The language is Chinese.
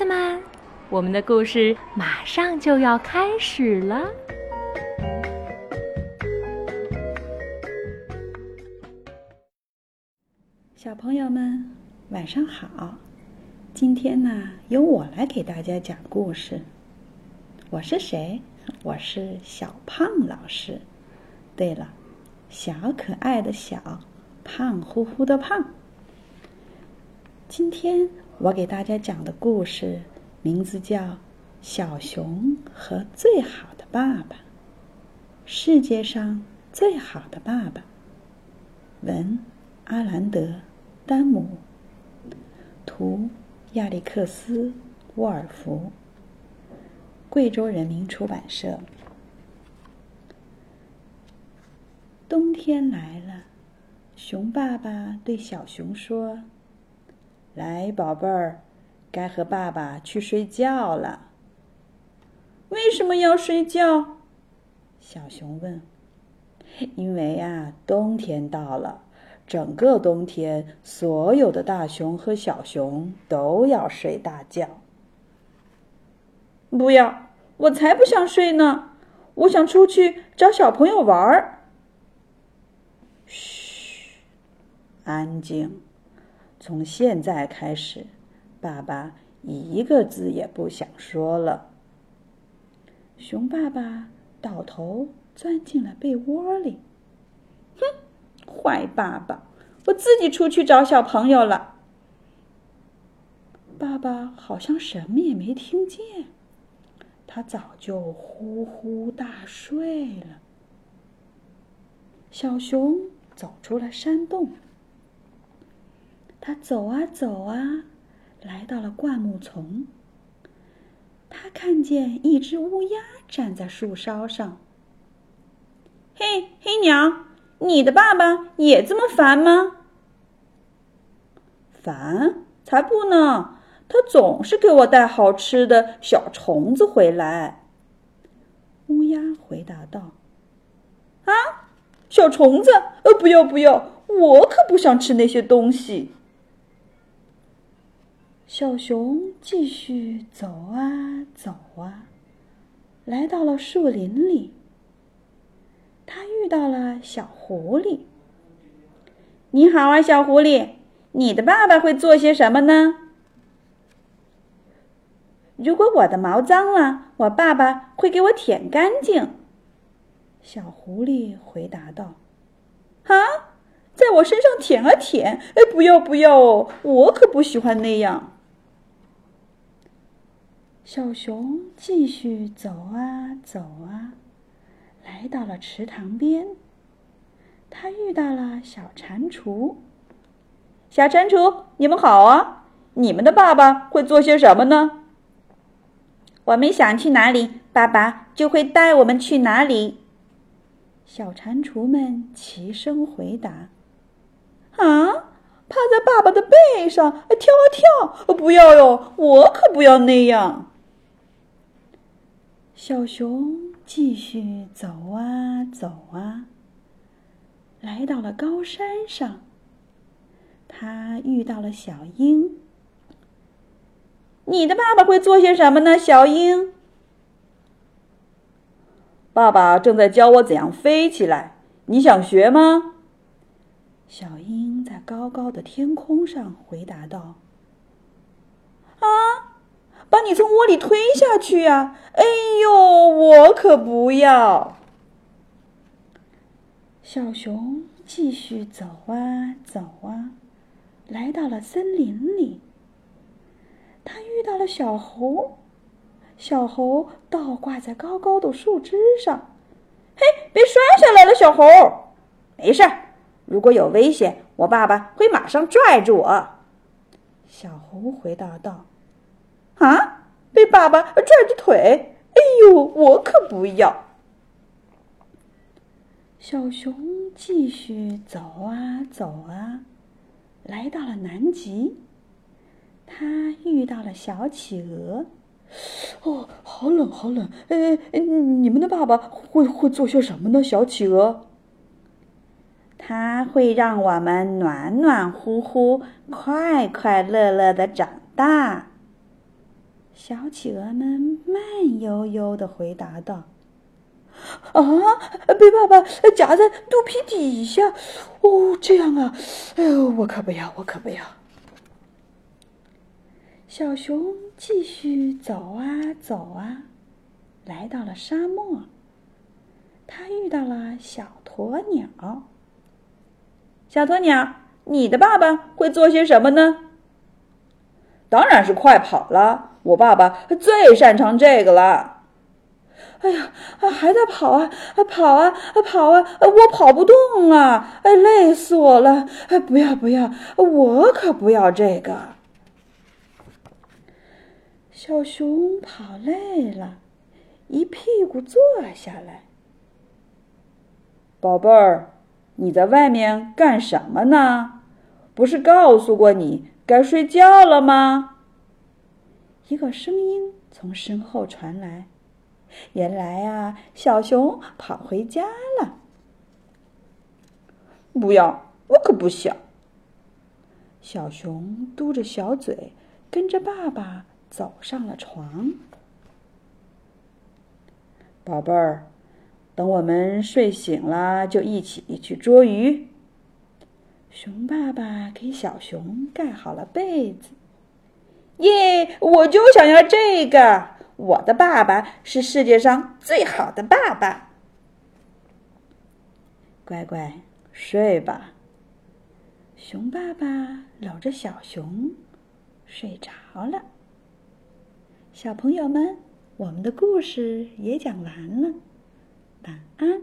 子们，我们的故事马上就要开始了。小朋友们，晚上好！今天呢，由我来给大家讲故事。我是谁？我是小胖老师。对了，小可爱的小，胖乎乎的胖。今天我给大家讲的故事名字叫《小熊和最好的爸爸》。世界上最好的爸爸。文：阿兰德·丹姆。图：亚历克斯·沃尔夫。贵州人民出版社。冬天来了，熊爸爸对小熊说：“来，宝贝儿，该和爸爸去睡觉了。”“为什么要睡觉？”小熊问。“因为呀，冬天到了，整个冬天，所有的大熊和小熊都要睡大觉。”“不要，我才不想睡呢！我想出去找小朋友玩儿。”嘘，安静！从现在开始，爸爸一个字也不想说了。熊爸爸倒头钻进了被窝里。哼，坏爸爸！我自己出去找小朋友了。爸爸好像什么也没听见，他早就呼呼大睡了。小熊。走出了山洞，他走啊走啊，来到了灌木丛。他看见一只乌鸦站在树梢上。嘿，黑鸟，你的爸爸也这么烦吗？烦？才不呢！他总是给我带好吃的小虫子回来。乌鸦回答道：“啊。”小虫子，呃，不要不要，我可不想吃那些东西。小熊继续走啊走啊，来到了树林里。他遇到了小狐狸。你好啊，小狐狸，你的爸爸会做些什么呢？如果我的毛脏了，我爸爸会给我舔干净。小狐狸回答道：“啊，在我身上舔啊舔！哎，不要不要哦，我可不喜欢那样。”小熊继续走啊走啊，来到了池塘边。他遇到了小蟾蜍。小蟾蜍，你们好啊！你们的爸爸会做些什么呢？我们想去哪里，爸爸就会带我们去哪里。小蟾蜍们齐声回答：“啊，趴在爸爸的背上跳啊跳！不要哟，我可不要那样。”小熊继续走啊走啊，来到了高山上。他遇到了小鹰。“你的爸爸会做些什么呢，小鹰？”爸爸正在教我怎样飞起来，你想学吗？小鹰在高高的天空上回答道：“啊，把你从窝里推下去呀！哎呦，我可不要！”小熊继续走啊走啊，来到了森林里。他遇到了小猴。小猴倒挂在高高的树枝上，嘿，别摔下来了，小猴。没事，如果有危险，我爸爸会马上拽住我。小猴回答道：“啊，被爸爸拽着腿，哎呦，我可不要。”小熊继续走啊走啊，来到了南极，他遇到了小企鹅。哦，好冷，好冷！哎，你们的爸爸会会做些什么呢？小企鹅，他会让我们暖暖乎乎、快快乐乐的长大。小企鹅们慢悠悠的回答道：“啊，被爸爸夹在肚皮底下，哦，这样啊，哎呦，我可不要，我可不要。”小熊继续走啊走啊，来到了沙漠。他遇到了小鸵鸟。小鸵鸟，你的爸爸会做些什么呢？当然是快跑了，我爸爸最擅长这个了。哎呀，还在跑啊，跑啊，跑啊！我跑不动啊，哎，累死我了！哎，不要不要，我可不要这个。小熊跑累了，一屁股坐下来。宝贝儿，你在外面干什么呢？不是告诉过你该睡觉了吗？一个声音从身后传来。原来啊，小熊跑回家了。不要，我可不想。小熊嘟着小嘴，跟着爸爸。走上了床，宝贝儿，等我们睡醒了，就一起去捉鱼。熊爸爸给小熊盖好了被子。耶！我就想要这个，我的爸爸是世界上最好的爸爸。乖乖睡吧。熊爸爸搂着小熊睡着了。小朋友们，我们的故事也讲完了。晚安